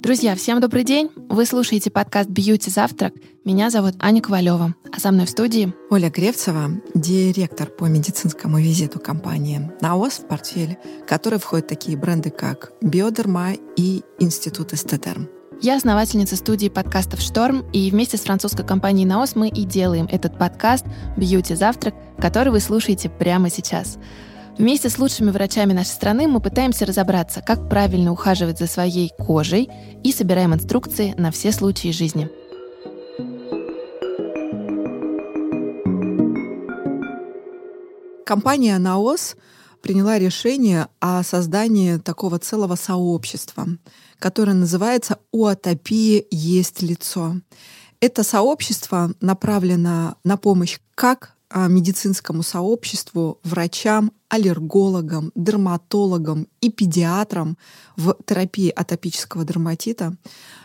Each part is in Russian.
Друзья, всем добрый день! Вы слушаете подкаст «Бьюти Завтрак». Меня зовут Аня Ковалева, а со мной в студии Оля Гревцева, директор по медицинскому визиту компании «Наос» в портфеле, в который входят такие бренды, как «Биодерма» и «Институт Эстетерм». Я основательница студии подкастов «Шторм», и вместе с французской компанией «Наос» мы и делаем этот подкаст «Бьюти Завтрак», который вы слушаете прямо сейчас — Вместе с лучшими врачами нашей страны мы пытаемся разобраться, как правильно ухаживать за своей кожей и собираем инструкции на все случаи жизни. Компания «Наос» приняла решение о создании такого целого сообщества, которое называется «У атопии есть лицо». Это сообщество направлено на помощь как медицинскому сообществу, врачам, аллергологам, дерматологам и педиатрам в терапии атопического дерматита.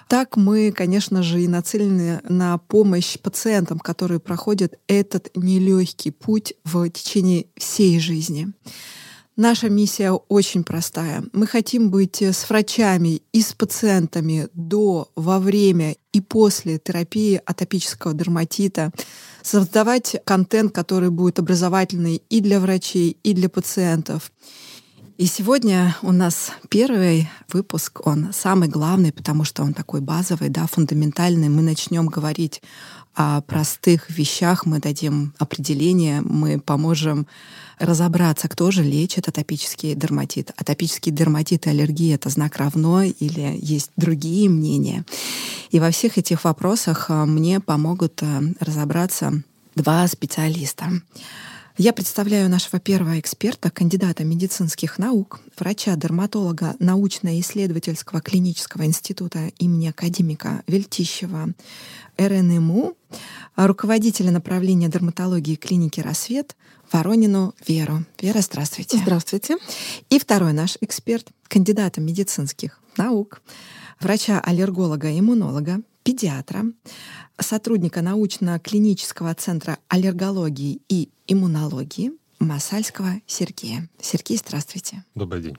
Так мы, конечно же, и нацелены на помощь пациентам, которые проходят этот нелегкий путь в течение всей жизни. Наша миссия очень простая. Мы хотим быть с врачами и с пациентами до, во время и после терапии атопического дерматита, создавать контент, который будет образовательный и для врачей, и для пациентов. И сегодня у нас первый выпуск, он самый главный, потому что он такой базовый, да, фундаментальный. Мы начнем говорить о простых вещах, мы дадим определение, мы поможем разобраться, кто же лечит атопический дерматит. Атопический дерматит и аллергия — это знак равно или есть другие мнения. И во всех этих вопросах э, мне помогут э, разобраться два специалиста. Я представляю нашего первого эксперта, кандидата медицинских наук, врача-дерматолога научно-исследовательского клинического института имени академика Вельтищева РНМУ, руководителя направления дерматологии клиники «Рассвет» Воронину Веру. Вера, здравствуйте. Здравствуйте. И второй наш эксперт, кандидата медицинских наук, врача-аллерголога-иммунолога, педиатра, сотрудника научно-клинического центра аллергологии и иммунологии Масальского Сергея. Сергей, здравствуйте. Добрый день.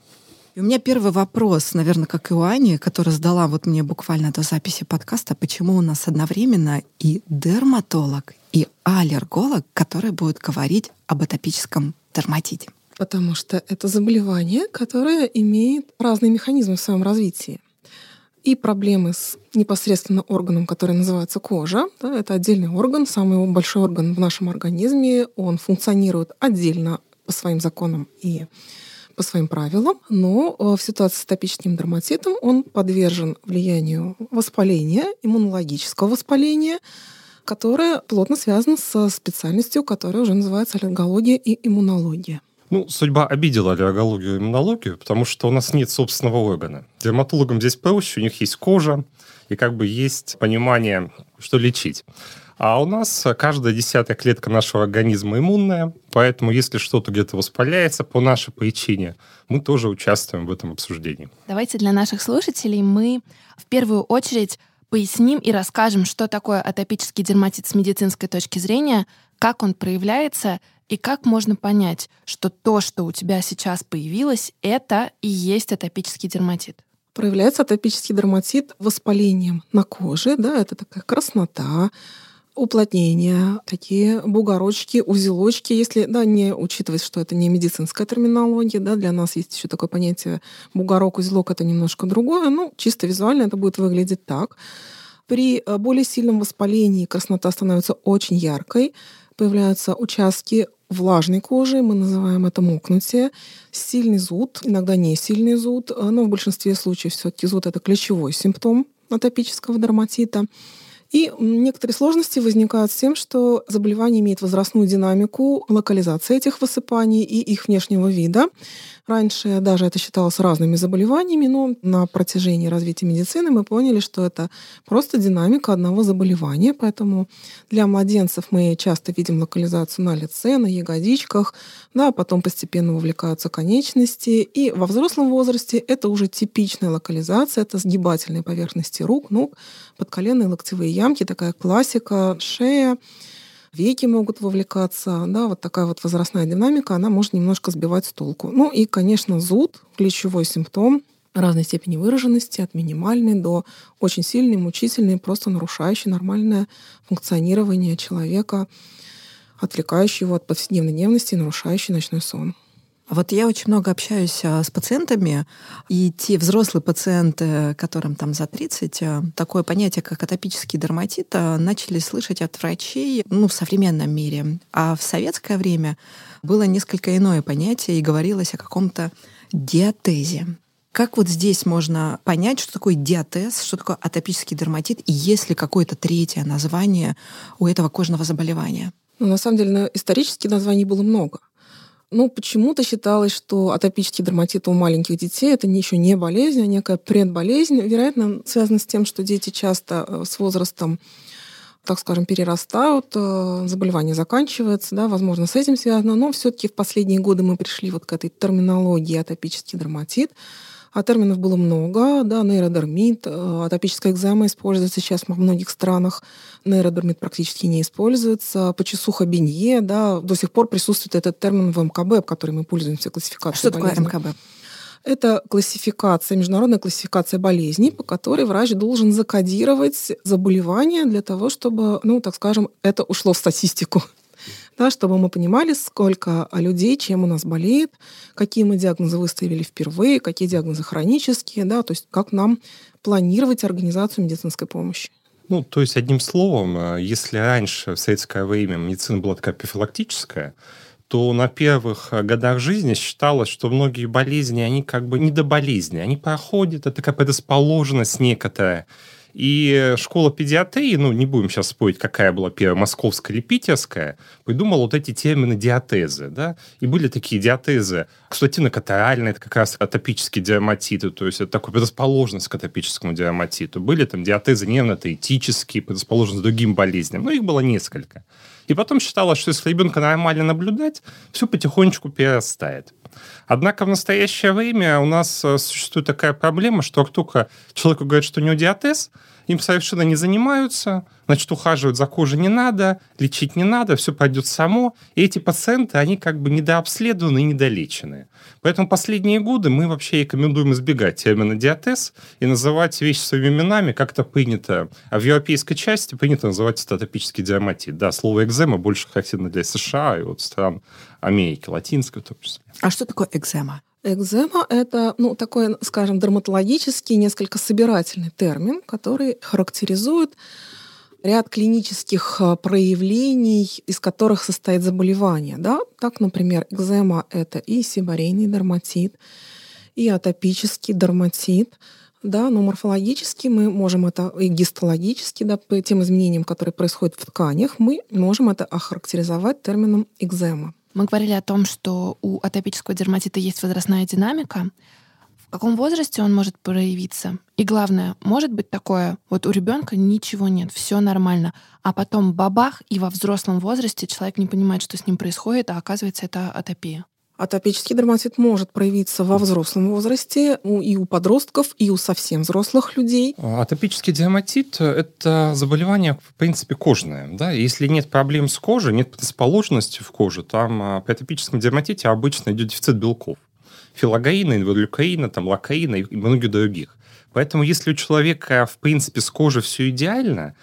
И у меня первый вопрос, наверное, как и у Ани, которая задала вот мне буквально до записи подкаста, почему у нас одновременно и дерматолог, и аллерголог, который будет говорить об атопическом дерматите? Потому что это заболевание, которое имеет разные механизмы в своем развитии и проблемы с непосредственно органом, который называется кожа. Да, это отдельный орган, самый большой орган в нашем организме. Он функционирует отдельно по своим законам и по своим правилам, но э, в ситуации с атопическим дерматитом он подвержен влиянию воспаления, иммунологического воспаления, которое плотно связано со специальностью, которая уже называется аллергология и иммунология. Ну, судьба обидела аллергологию и иммунологию, потому что у нас нет собственного органа. Дерматологам здесь проще, у них есть кожа, и как бы есть понимание, что лечить. А у нас каждая десятая клетка нашего организма иммунная, поэтому если что-то где-то воспаляется по нашей причине, мы тоже участвуем в этом обсуждении. Давайте для наших слушателей мы в первую очередь поясним и расскажем, что такое атопический дерматит с медицинской точки зрения, как он проявляется и как можно понять, что то, что у тебя сейчас появилось, это и есть атопический дерматит? Проявляется атопический дерматит воспалением на коже, да, это такая краснота, уплотнения, такие бугорочки, узелочки, если, да, не учитывать, что это не медицинская терминология, да, для нас есть еще такое понятие бугорок, узелок, это немножко другое, ну, чисто визуально это будет выглядеть так. При э, более сильном воспалении краснота становится очень яркой, появляются участки влажной кожи, мы называем это мокнутие, сильный зуд, иногда не сильный зуд, но в большинстве случаев все-таки зуд это ключевой симптом атопического дерматита. И некоторые сложности возникают с тем, что заболевание имеет возрастную динамику, локализация этих высыпаний и их внешнего вида. Раньше даже это считалось разными заболеваниями, но на протяжении развития медицины мы поняли, что это просто динамика одного заболевания. Поэтому для младенцев мы часто видим локализацию на лице, на ягодичках, да, потом постепенно вовлекаются конечности. И во взрослом возрасте это уже типичная локализация, это сгибательные поверхности рук, ног, подколенные локтевые ямки, такая классика, шея, веки могут вовлекаться, да, вот такая вот возрастная динамика, она может немножко сбивать с толку. Ну и, конечно, зуд, ключевой симптом, разной степени выраженности, от минимальной до очень сильной, мучительной, просто нарушающей нормальное функционирование человека, отвлекающей его от повседневной дневности и нарушающей ночной сон. Вот я очень много общаюсь а, с пациентами, и те взрослые пациенты, которым там за 30, а, такое понятие, как атопический дерматит, а, начали слышать от врачей ну, в современном мире. А в советское время было несколько иное понятие, и говорилось о каком-то диатезе. Как вот здесь можно понять, что такое диатез, что такое атопический дерматит, и есть ли какое-то третье название у этого кожного заболевания? Ну, на самом деле, исторически названий было много. Ну, почему-то считалось, что атопический дерматит у маленьких детей это еще не болезнь, а некая предболезнь. Вероятно, связано с тем, что дети часто э, с возрастом так скажем, перерастают, э, заболевание заканчивается, да, возможно, с этим связано, но все-таки в последние годы мы пришли вот к этой терминологии атопический дерматит, а терминов было много, да, нейродермит, э, атопическая экзема используется сейчас во многих странах, нейродермит практически не используется, почесуха бенье, да, до сих пор присутствует этот термин в МКБ, который мы пользуемся классификацией Что болезни. такое МКБ? Это классификация, международная классификация болезней, по которой врач должен закодировать заболевания для того, чтобы, ну, так скажем, это ушло в статистику да, чтобы мы понимали, сколько людей, чем у нас болеет, какие мы диагнозы выставили впервые, какие диагнозы хронические, да, то есть как нам планировать организацию медицинской помощи. Ну, то есть, одним словом, э, если раньше в советское время медицина была такая профилактическая, то на первых э, годах жизни считалось, что многие болезни, они как бы не до болезни, они проходят, это такая предрасположенность некоторая. И школа педиатрии, ну, не будем сейчас спорить, какая была первая, московская или питерская, придумала вот эти термины диатезы, да, и были такие диатезы. Кстатинокатаральная, это как раз атопические диаматиты, то есть это такая предрасположенность к атопическому диаматиту. Были там диатезы нервно-теоретические, предрасположенность к другим болезням, но их было несколько. И потом считалось, что если ребенка нормально наблюдать, все потихонечку перерастает. Однако в настоящее время у нас э, существует такая проблема, что как только человеку говорят, что у него диатез, им совершенно не занимаются, значит, ухаживать за кожей не надо, лечить не надо, все пойдет само. И эти пациенты, они как бы недообследованы и недолечены. Поэтому последние годы мы вообще рекомендуем избегать термина диатез и называть вещи своими именами, как это принято. А в европейской части принято называть это атопический диаматит. Да, слово экзема больше характерно для США и вот стран Америки, латинской в том числе. А что такое экзема? Экзема — это, ну, такой, скажем, дерматологический, несколько собирательный термин, который характеризует ряд клинических а, проявлений, из которых состоит заболевание. Да? Так, например, экзема — это и сибарейный дерматит, и атопический дерматит, да, но морфологически мы можем это, и гистологически, да, по тем изменениям, которые происходят в тканях, мы можем это охарактеризовать термином экзема. Мы говорили о том, что у атопического дерматита есть возрастная динамика. В каком возрасте он может проявиться? И главное, может быть такое, вот у ребенка ничего нет, все нормально, а потом бабах, и во взрослом возрасте человек не понимает, что с ним происходит, а оказывается это атопия. Атопический дерматит может проявиться во взрослом возрасте и у подростков, и у совсем взрослых людей. Атопический дерматит – это заболевание, в принципе, кожное. Да? Если нет проблем с кожей, нет предрасположенности в коже, там а, при атопическом дерматите обычно идет дефицит белков. Филогоина, инволюкаина, там, лакаина и многих других. Поэтому если у человека, в принципе, с кожей все идеально,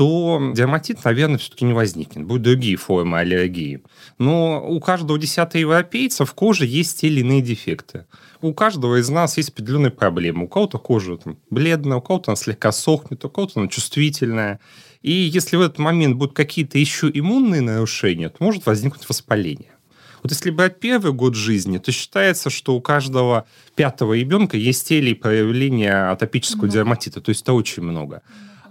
то дерматит, наверное, все-таки не возникнет. Будут другие формы аллергии. Но у каждого десятого европейца в коже есть те или иные дефекты. У каждого из нас есть определенные проблемы. У кого-то кожа там, бледная, у кого-то она слегка сохнет, у кого-то она чувствительная. И если в этот момент будут какие-то еще иммунные нарушения, то может возникнуть воспаление. Вот если брать первый год жизни, то считается, что у каждого пятого ребенка есть те проявления атопического mm дерматита, то есть это очень много.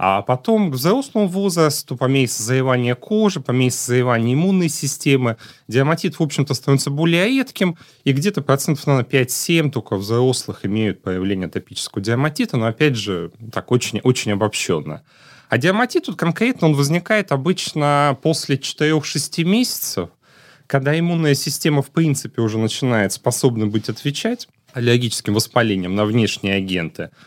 А потом к взрослому возрасту, по мере созревания кожи, по мере созревания иммунной системы, диаматит, в общем-то, становится более редким, и где-то процентов, наверное, 5-7 только взрослых имеют появление атопического диаматита, но, опять же, так очень, очень обобщенно. А диаматит тут конкретно он возникает обычно после 4-6 месяцев, когда иммунная система, в принципе, уже начинает способна быть отвечать аллергическим воспалением на внешние агенты –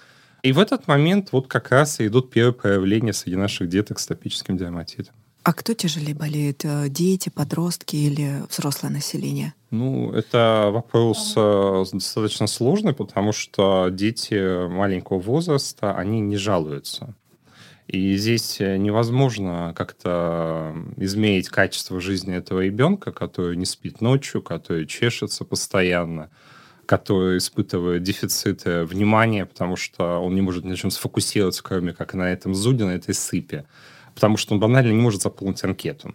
и в этот момент вот как раз и идут первые проявления среди наших деток с топическим диаматитом. А кто тяжелее болеет? Э, дети, подростки или взрослое население? Ну, это вопрос э, достаточно сложный, потому что дети маленького возраста, они не жалуются. И здесь невозможно как-то изменить качество жизни этого ребенка, который не спит ночью, который чешется постоянно, который испытывает дефицит внимания, потому что он не может ни на чем сфокусироваться, кроме как на этом зуде, на этой сыпе потому что он банально не может заполнить анкету.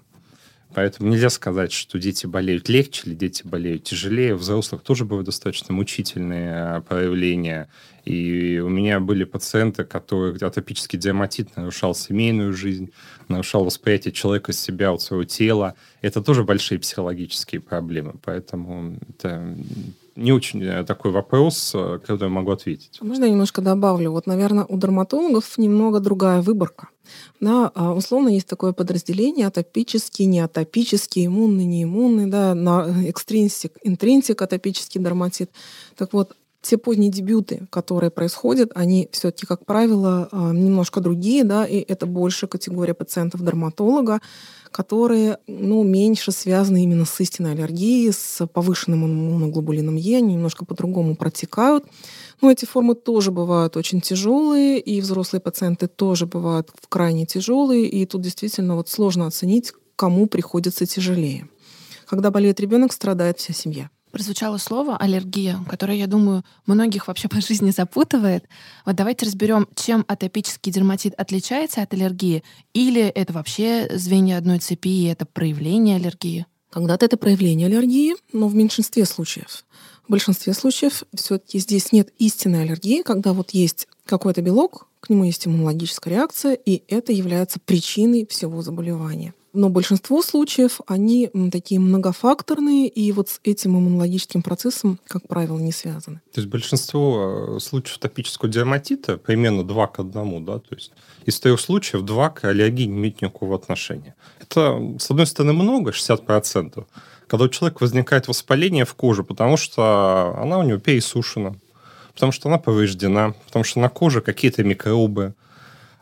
Поэтому нельзя сказать, что дети болеют легче или дети болеют тяжелее. У взрослых тоже бывают достаточно мучительные а, проявления. И у меня были пациенты, которых атопический дерматит нарушал семейную жизнь, нарушал восприятие человека себя, от своего тела. Это тоже большие психологические проблемы. Поэтому это не очень э, такой вопрос, э, который я могу ответить. Можно я немножко добавлю? Вот, наверное, у дерматологов немного другая выборка. Да, а, условно есть такое подразделение атопический, неатопический, иммунный, неиммунный, да, на э, экстринсик, интринсик атопический дерматит. Так вот, те поздние дебюты, которые происходят, они все-таки, как правило, а, немножко другие, да, и это больше категория пациентов дерматолога, которые ну, меньше связаны именно с истинной аллергией, с повышенным иммуноглобулином Е, они немножко по-другому протекают. Но эти формы тоже бывают очень тяжелые, и взрослые пациенты тоже бывают крайне тяжелые, и тут действительно вот сложно оценить, кому приходится тяжелее. Когда болеет ребенок, страдает вся семья прозвучало слово аллергия, которое, я думаю, многих вообще по жизни запутывает. Вот давайте разберем, чем атопический дерматит отличается от аллергии, или это вообще звенья одной цепи, и это проявление аллергии? Когда-то это проявление аллергии, но в меньшинстве случаев. В большинстве случаев все-таки здесь нет истинной аллергии, когда вот есть какой-то белок, к нему есть иммунологическая реакция, и это является причиной всего заболевания. Но большинство случаев, они такие многофакторные, и вот с этим иммунологическим процессом, как правило, не связаны. То есть большинство э, случаев топического дерматита примерно 2 к 1, да, то есть из трех случаев 2 к аллергии не имеют никакого отношения. Это, с одной стороны, много, 60%, когда у человека возникает воспаление в коже, потому что она у него пересушена, потому что она повреждена, потому что на коже какие-то микробы,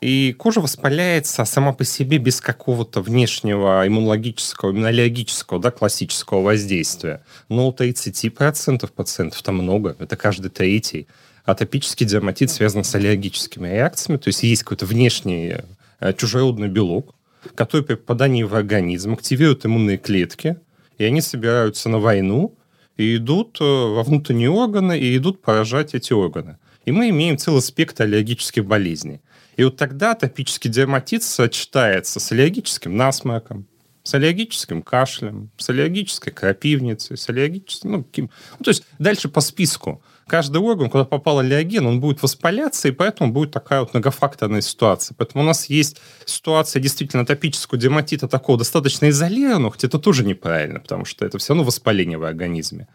и кожа воспаляется сама по себе без какого-то внешнего иммунологического, иммунологического, да, классического воздействия. Но у 30% пациентов там много, это каждый третий. Атопический дерматит связан с аллергическими реакциями, то есть есть какой-то внешний э, чужеродный белок, который при попадании в организм активирует иммунные клетки, и они собираются на войну и идут э, во внутренние органы и идут поражать эти органы. И мы имеем целый спектр аллергических болезней. И вот тогда атопический дерматит сочетается с аллергическим насморком, с аллергическим кашлем, с аллергической крапивницей, с аллергическим... Ну, каким, ну, то есть дальше по списку. Каждый орган, куда попал аллерген, он будет воспаляться, и поэтому будет такая вот многофакторная ситуация. Поэтому у нас есть ситуация действительно атопического дерматита такого достаточно изолированного, хотя это тоже неправильно, потому что это все равно воспаление в организме.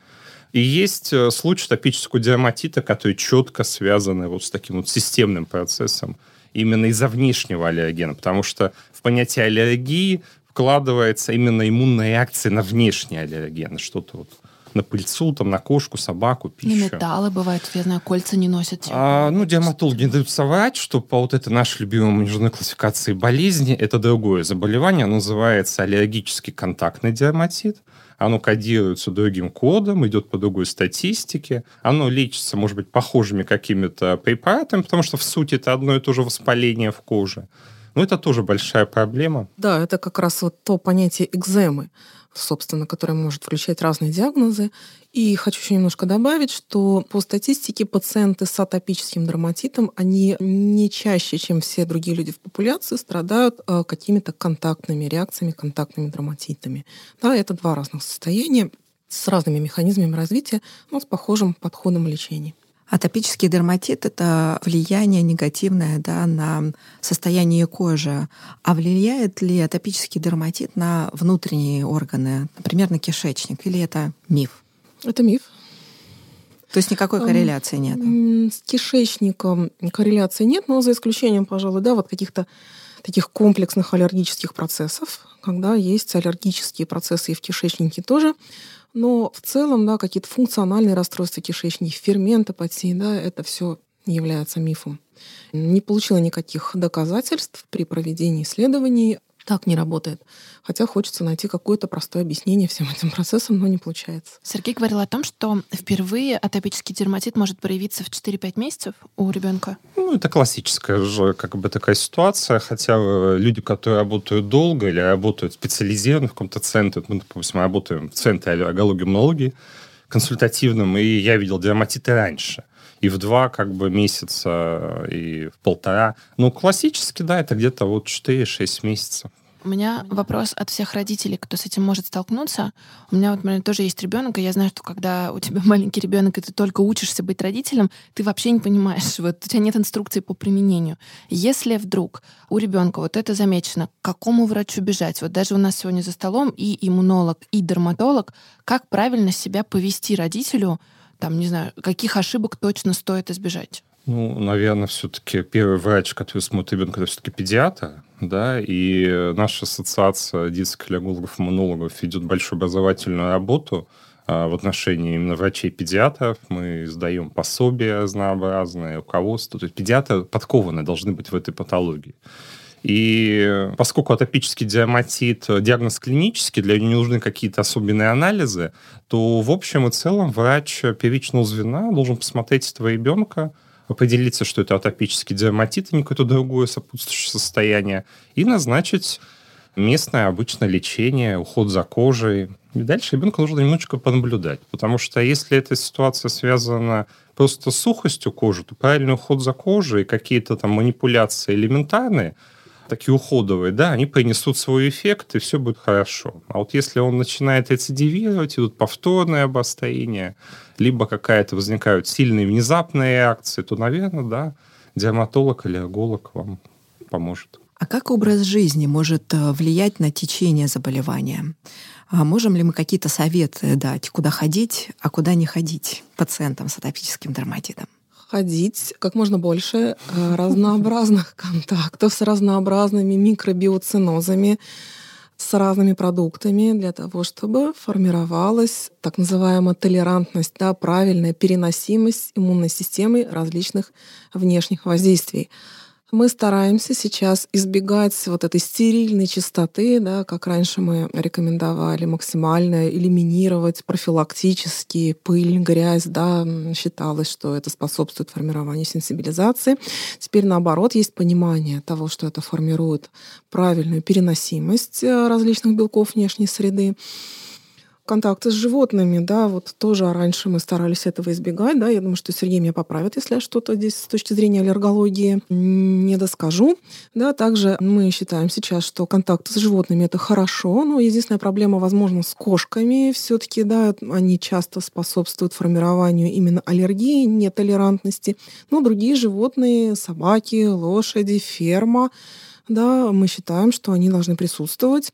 И есть э, случай топического дерматита, который четко связан вот с таким вот системным процессом именно из-за внешнего аллергена, потому что в понятие аллергии вкладывается именно иммунная реакция на внешний аллерген, что-то вот на пыльцу, там, на кошку, собаку, пищу. И металлы бывают, я знаю, кольца не носят. А, ну, дерматологи не дают соврать, что по вот этой нашей любимой международной классификации болезни это другое заболевание, оно называется аллергический контактный дерматит оно кодируется другим кодом, идет по другой статистике, оно лечится, может быть, похожими какими-то препаратами, потому что в сути это одно и то же воспаление в коже. Но это тоже большая проблема. Да, это как раз вот то понятие экземы собственно, которая может включать разные диагнозы. И хочу еще немножко добавить, что по статистике пациенты с атопическим дерматитом, они не чаще, чем все другие люди в популяции, страдают э, какими-то контактными реакциями, контактными дерматитами. Да, это два разных состояния с разными механизмами развития, но с похожим подходом лечения. Атопический дерматит – это влияние негативное да, на состояние кожи. А влияет ли атопический дерматит на внутренние органы, например, на кишечник, или это миф? Это миф. То есть никакой корреляции нет? С кишечником корреляции нет, но за исключением, пожалуй, да, вот каких-то таких комплексных аллергических процессов, когда есть аллергические процессы и в кишечнике тоже, но в целом, да, какие-то функциональные расстройства кишечника, ферментопатии, да, это все является мифом. Не получила никаких доказательств при проведении исследований так не работает. Хотя хочется найти какое-то простое объяснение всем этим процессам, но не получается. Сергей говорил о том, что впервые атопический дерматит может проявиться в 4-5 месяцев у ребенка. Ну, это классическая же как бы такая ситуация, хотя э, люди, которые работают долго или работают специализированно в каком-то центре, мы, допустим, мы работаем в центре аллергологии иммунологии консультативном, и я видел дерматиты раньше и в два как бы месяца, и в полтора. Ну, классически, да, это где-то вот 4-6 месяцев. У меня вопрос от всех родителей, кто с этим может столкнуться. У меня вот, например, тоже есть ребенок, и я знаю, что когда у тебя маленький ребенок, и ты только учишься быть родителем, ты вообще не понимаешь, вот у тебя нет инструкции по применению. Если вдруг у ребенка вот это замечено, к какому врачу бежать? Вот даже у нас сегодня за столом и иммунолог, и дерматолог, как правильно себя повести родителю, там, не знаю, каких ошибок точно стоит избежать? Ну, наверное, все-таки первый врач, который смотрит ребенка, это все-таки педиатр, да, и наша ассоциация детских аллергологов иммунологов ведет большую образовательную работу а, в отношении именно врачей-педиатров. Мы издаем пособия разнообразные, руководство. То есть педиатры подкованы должны быть в этой патологии. И поскольку атопический дерматит диагноз клинический, для него не нужны какие-то особенные анализы, то в общем и целом врач первичного звена должен посмотреть этого ребенка, определиться, что это атопический дерматит, а не какое-то другое сопутствующее состояние, и назначить местное обычное лечение, уход за кожей. И дальше ребенку нужно немножечко понаблюдать, потому что если эта ситуация связана просто с сухостью кожи, то правильный уход за кожей, какие-то там манипуляции элементарные – такие уходовые, да, они принесут свой эффект, и все будет хорошо. А вот если он начинает рецидивировать, идут повторные обострения, либо какая-то возникают сильные внезапные реакции, то, наверное, да, дерматолог или аллерголог вам поможет. А как образ жизни может э, влиять на течение заболевания? А можем ли мы какие-то советы дать, куда ходить, а куда не ходить пациентам с атопическим дерматитом? Ходить как можно больше э, разнообразных контактов с разнообразными микробиоцинозами, с разными продуктами для того, чтобы формировалась так называемая толерантность, да, правильная переносимость иммунной системы различных внешних воздействий. Мы стараемся сейчас избегать вот этой стерильной чистоты, да, как раньше мы рекомендовали максимально элиминировать профилактически пыль, грязь, да, считалось, что это способствует формированию сенсибилизации. Теперь наоборот есть понимание того, что это формирует правильную переносимость э, различных белков внешней среды контакты с животными, да, вот тоже раньше мы старались этого избегать, да, я думаю, что Сергей меня поправит, если я что-то здесь с точки зрения аллергологии не доскажу, да, также мы считаем сейчас, что контакты с животными это хорошо, но единственная проблема, возможно, с кошками все-таки, да, они часто способствуют формированию именно аллергии, нетолерантности, но другие животные, собаки, лошади, ферма, да, мы считаем, что они должны присутствовать.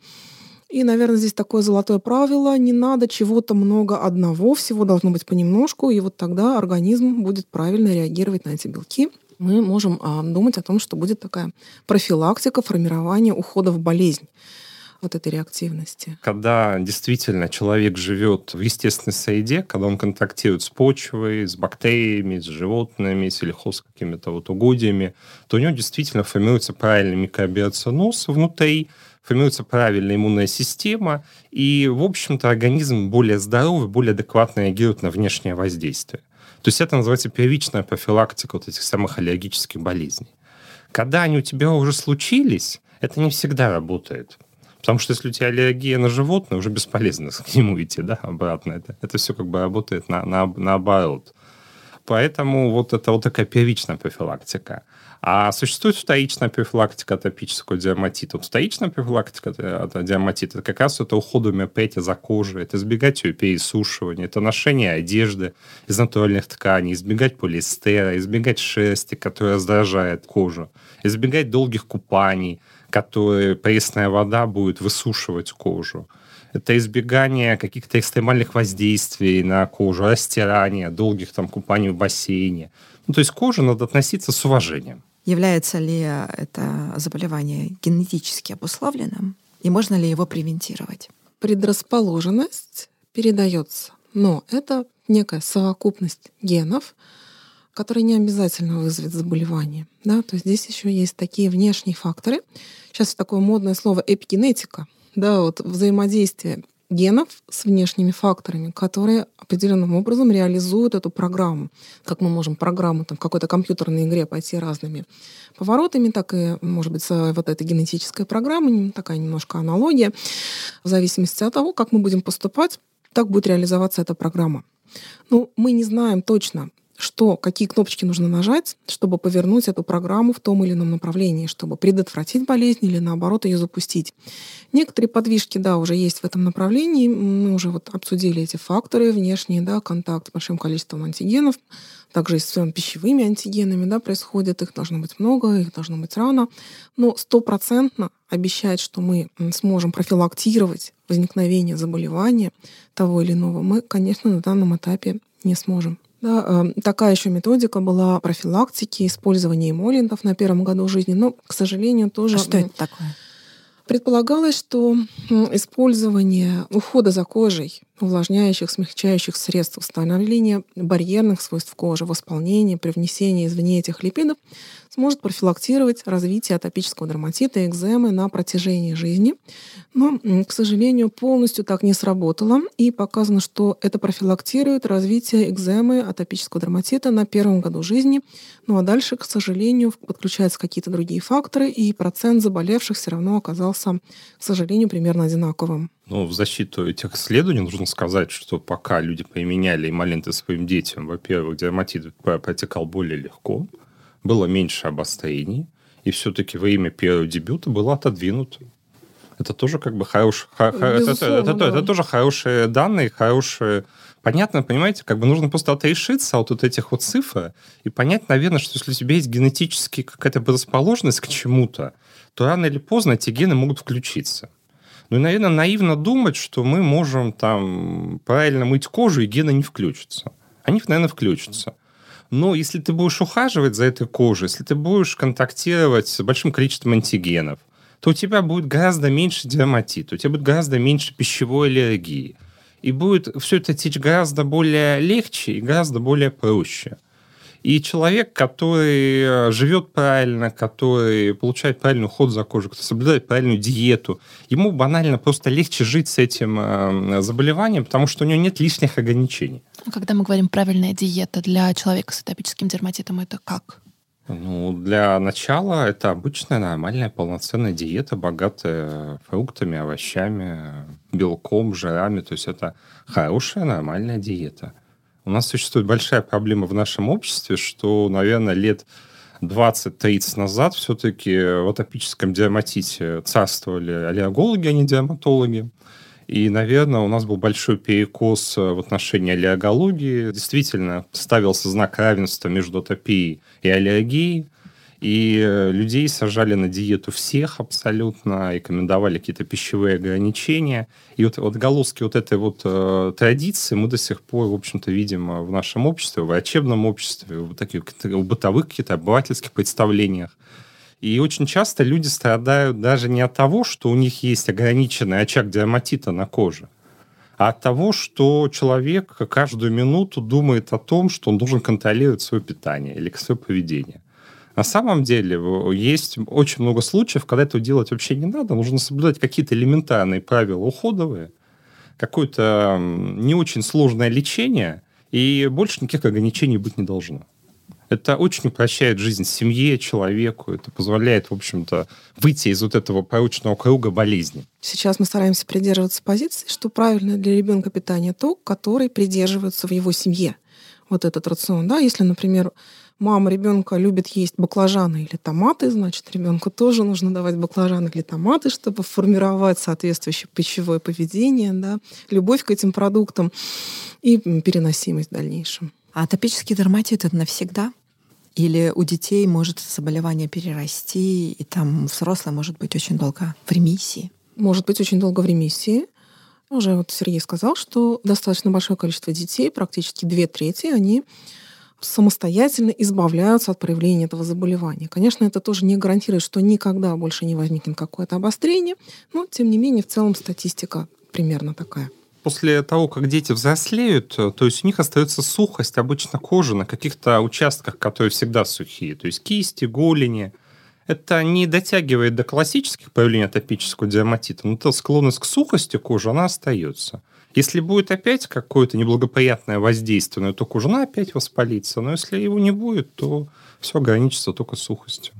И, наверное, здесь такое золотое правило. Не надо чего-то много одного, всего должно быть понемножку, и вот тогда организм будет правильно реагировать на эти белки. Мы можем а, думать о том, что будет такая профилактика формирования ухода в болезнь вот этой реактивности. Когда действительно человек живет в естественной среде, когда он контактирует с почвой, с бактериями, с животными, с сельхоз какими-то вот угодьями, то у него действительно формируется правильный микробиоциноз внутри, формируется правильная иммунная система, и, в общем-то, организм более здоровый, более адекватно реагирует на внешнее воздействие. То есть это называется первичная профилактика вот этих самых аллергических болезней. Когда они у тебя уже случились, это не всегда работает. Потому что если у тебя аллергия на животное, уже бесполезно к нему идти, да, обратно. Это, это все как бы работает на, на, наоборот. Поэтому вот это вот такая первичная профилактика. А существует вторичная профилактика атопического дерматита. Вот вторичная профилактика от диаматита это как раз это уход гомеопатии за кожей, это избегать ее пересушивания, это ношение одежды из натуральных тканей, избегать полиэстера, избегать шерсти, которая раздражает кожу, избегать долгих купаний, которые пресная вода будет высушивать кожу это избегание каких-то экстремальных воздействий на кожу, растирание, долгих там купаний в бассейне. Ну, то есть к коже надо относиться с уважением. Является ли это заболевание генетически обусловленным? И можно ли его превентировать? Предрасположенность передается, но это некая совокупность генов, который не обязательно вызовет заболевание. Да? То есть здесь еще есть такие внешние факторы. Сейчас такое модное слово эпигенетика, да, вот взаимодействие генов с внешними факторами, которые определенным образом реализуют эту программу. Как мы можем программу там, в какой-то компьютерной игре пойти разными поворотами, так и, может быть, вот эта генетическая программа, такая немножко аналогия. В зависимости от того, как мы будем поступать, так будет реализоваться эта программа. Ну, мы не знаем точно, что, какие кнопочки нужно нажать, чтобы повернуть эту программу в том или ином направлении, чтобы предотвратить болезнь или наоборот ее запустить. Некоторые подвижки, да, уже есть в этом направлении. Мы уже вот обсудили эти факторы внешние, да, контакт с большим количеством антигенов, также и с пищевыми антигенами, да, происходит. Их должно быть много, их должно быть рано. Но стопроцентно обещать, что мы сможем профилактировать возникновение заболевания того или иного, мы, конечно, на данном этапе не сможем. Да, эм, такая еще методика была профилактики, использования эмолентов на первом году жизни, но, к сожалению, тоже... А что это такое? Предполагалось, что использование ухода за кожей, увлажняющих, смягчающих средств, установления барьерных свойств кожи, восполнения, привнесения извне этих липидов сможет профилактировать развитие атопического дерматита и экземы на протяжении жизни. Но, к сожалению, полностью так не сработало. И показано, что это профилактирует развитие экземы, атопического дерматита на первом году жизни. Ну а дальше, к сожалению, подключаются какие-то другие факторы, и процент заболевших все равно оказался, к сожалению, примерно одинаковым. Ну, в защиту этих исследований нужно сказать, что пока люди применяли эмоленты своим детям, во-первых, дерматит протекал более легко, было меньше обострений, и все-таки во имя первого дебюта было отодвинуто. Это тоже как бы хорош, ха, это, это, это, да. это тоже хорошие данные, хорошие... Понятно, понимаете, как бы нужно просто отрешиться от вот этих вот цифр и понять, наверное, что если у тебя есть генетически какая-то предрасположенность к чему-то, то рано или поздно эти гены могут включиться. Ну и, наверное, наивно думать, что мы можем там правильно мыть кожу, и гены не включатся. Они, наверное, включатся. Но если ты будешь ухаживать за этой кожей, если ты будешь контактировать с большим количеством антигенов, то у тебя будет гораздо меньше дерматита, у тебя будет гораздо меньше пищевой аллергии. И будет все это течь гораздо более легче и гораздо более проще. И человек, который э, живет правильно, который получает правильный уход за кожей, который соблюдает правильную диету, ему банально просто легче жить с этим э, заболеванием, потому что у него нет лишних ограничений. Когда мы говорим правильная диета для человека с атопическим дерматитом, это как? Ну, для начала это обычная нормальная полноценная диета, богатая фруктами, овощами, белком, жирами. То есть это хорошая нормальная диета. У нас существует большая проблема в нашем обществе, что, наверное, лет 20-30 назад все-таки в атопическом дерматите царствовали аллергологи, а не дерматологи. И, наверное, у нас был большой перекос в отношении аллергологии. Действительно, ставился знак равенства между атопией и аллергией. И э, людей сажали на диету всех абсолютно, рекомендовали какие-то пищевые ограничения. И вот, вот голоски вот этой вот э, традиции мы до сих пор, в общем-то, видим э, в нашем обществе, в врачебном обществе, в таких в бытовых каких-то обывательских представлениях. И очень часто люди страдают даже не от того, что у них есть ограниченный очаг дерматита на коже, а от того, что человек каждую минуту думает о том, что он должен контролировать свое питание или свое поведение. На самом деле есть очень много случаев, когда этого делать вообще не надо. Нужно соблюдать какие-то элементарные правила уходовые, какое-то не очень сложное лечение, и больше никаких ограничений быть не должно. Это очень упрощает жизнь семье, человеку. Это позволяет, в общем-то, выйти из вот этого порочного круга болезни. Сейчас мы стараемся придерживаться позиции, что правильно для ребенка питание то, который придерживается в его семье. Вот этот рацион. Да? Если, например, мама ребенка любит есть баклажаны или томаты, значит, ребенку тоже нужно давать баклажаны или томаты, чтобы формировать соответствующее пищевое поведение, да, любовь к этим продуктам и переносимость в дальнейшем. А атопический дерматит это навсегда? Или у детей может заболевание перерасти, и там взрослый может быть очень долго в ремиссии? Может быть очень долго в ремиссии. Уже вот Сергей сказал, что достаточно большое количество детей, практически две трети, они самостоятельно избавляются от проявления этого заболевания. Конечно, это тоже не гарантирует, что никогда больше не возникнет какое-то обострение, но, тем не менее, в целом статистика примерно такая. после того, как дети взрослеют, то есть у них остается сухость обычно кожи на каких-то участках, которые всегда сухие, то есть кисти, голени. Это не дотягивает до классических проявлений атопического дерматита, но эта склонность к сухости кожи, она остается. Если будет опять какое-то неблагоприятное воздействие на эту кожу, она опять воспалится. Но если его не будет, то все ограничится только сухостью.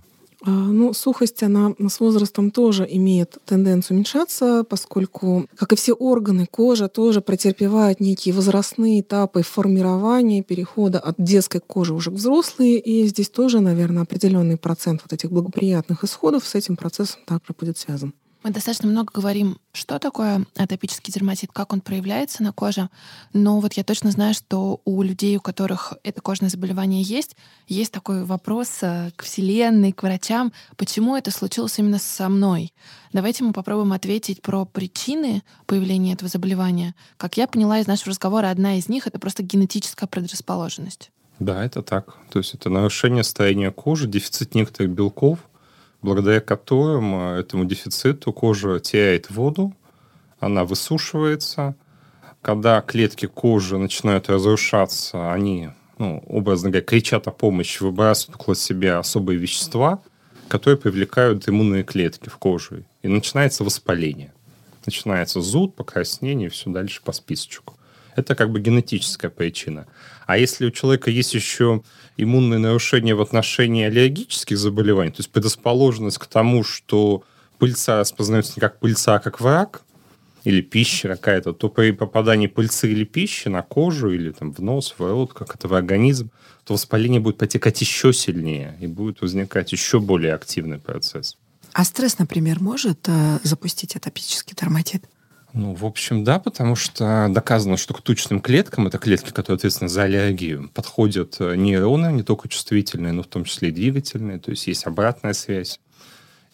А, ну, сухость, она с возрастом тоже имеет тенденцию уменьшаться, поскольку, как и все органы, кожа тоже претерпевает некие возрастные этапы формирования, перехода от детской кожи уже к взрослой, и здесь тоже, наверное, определенный процент вот этих благоприятных исходов с этим процессом также будет связан. Мы достаточно много говорим, что такое атопический дерматит, как он проявляется на коже. Но вот я точно знаю, что у людей, у которых это кожное заболевание есть, есть такой вопрос э, к Вселенной, к врачам, почему это случилось именно со мной. Давайте мы попробуем ответить про причины появления этого заболевания. Как я поняла из нашего разговора, одна из них — это просто генетическая предрасположенность. Да, это так. То есть это нарушение строения кожи, дефицит некоторых белков — благодаря которым э, этому дефициту кожа теряет воду, она высушивается. Когда клетки кожи начинают разрушаться, они, ну, образно говоря, кричат о помощи, выбрасывают около себя особые вещества, которые привлекают иммунные клетки в кожу. И начинается воспаление. Начинается зуд, покраснение и все дальше по списочку. Это как бы генетическая причина. А если у человека есть еще иммунные нарушения в отношении аллергических заболеваний, то есть предрасположенность к тому, что пыльца распознается не как пыльца, а как враг, или пища какая-то, то при попадании пыльцы или пищи на кожу или там, в нос, в рот, как это в организм, то воспаление будет потекать еще сильнее и будет возникать еще более активный процесс. А стресс, например, может э, запустить атопический дерматит? Ну, в общем, да, потому что доказано, что к тучным клеткам, это клетки, которые ответственны за аллергию, подходят э, нейроны, не только чувствительные, но в том числе и двигательные, то есть есть обратная связь.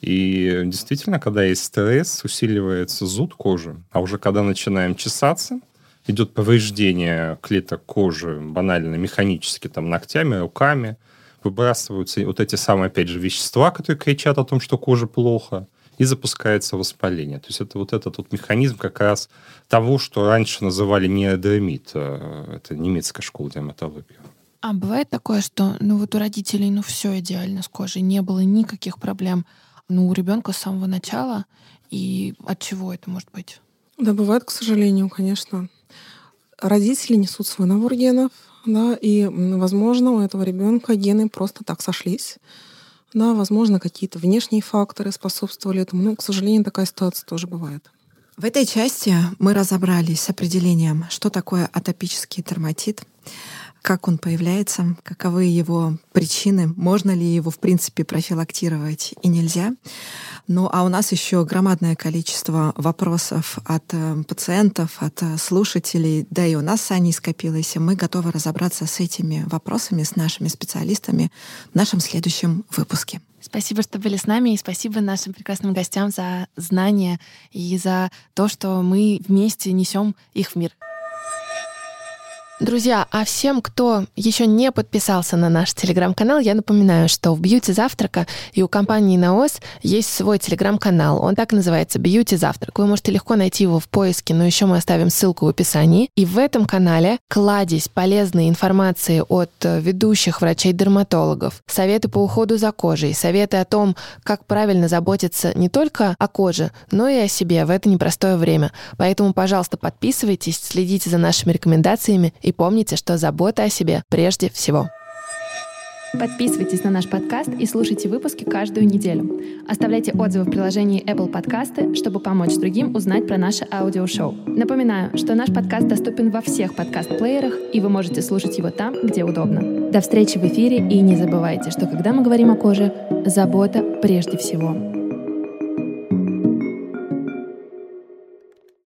И действительно, когда есть стресс, усиливается зуд кожи, а уже когда начинаем чесаться, идет повреждение клеток кожи банально механически, там, ногтями, руками, выбрасываются вот эти самые, опять же, вещества, которые кричат о том, что кожа плохо – и запускается воспаление. То есть это вот этот вот механизм как раз того, что раньше называли неодермит. Э, это немецкая школа дерматологии. А бывает такое, что ну вот у родителей ну все идеально с кожей, не было никаких проблем, ну у ребенка с самого начала, и от чего это может быть? Да, бывает, к сожалению, конечно. Родители несут свой набор генов, да, и, возможно, у этого ребенка гены просто так сошлись. Да, возможно, какие-то внешние факторы способствовали этому. Но, к сожалению, такая ситуация тоже бывает. В этой части мы разобрались с определением, что такое атопический дерматит, как он появляется, каковы его причины, можно ли его, в принципе, профилактировать и нельзя. Ну а у нас еще громадное количество вопросов от э, пациентов, от э, слушателей, да и у нас с Аней скопилось, и мы готовы разобраться с этими вопросами, с нашими специалистами в нашем следующем выпуске. Спасибо, что были с нами, и спасибо нашим прекрасным гостям за знания и за то, что мы вместе несем их в мир. Друзья, а всем, кто еще не подписался на наш телеграм-канал, я напоминаю, что в Бьюти Завтрака и у компании Наос есть свой телеграм-канал. Он так и называется Бьюти Завтрак. Вы можете легко найти его в поиске, но еще мы оставим ссылку в описании. И в этом канале кладезь полезной информации от э, ведущих врачей-дерматологов, советы по уходу за кожей, советы о том, как правильно заботиться не только о коже, но и о себе в это непростое время. Поэтому, пожалуйста, подписывайтесь, следите за нашими рекомендациями помните, что забота о себе прежде всего. Подписывайтесь на наш подкаст и слушайте выпуски каждую неделю. Оставляйте отзывы в приложении Apple Podcasts, чтобы помочь другим узнать про наше аудиошоу. Напоминаю, что наш подкаст доступен во всех подкаст-плеерах, и вы можете слушать его там, где удобно. До встречи в эфире, и не забывайте, что когда мы говорим о коже, забота прежде всего.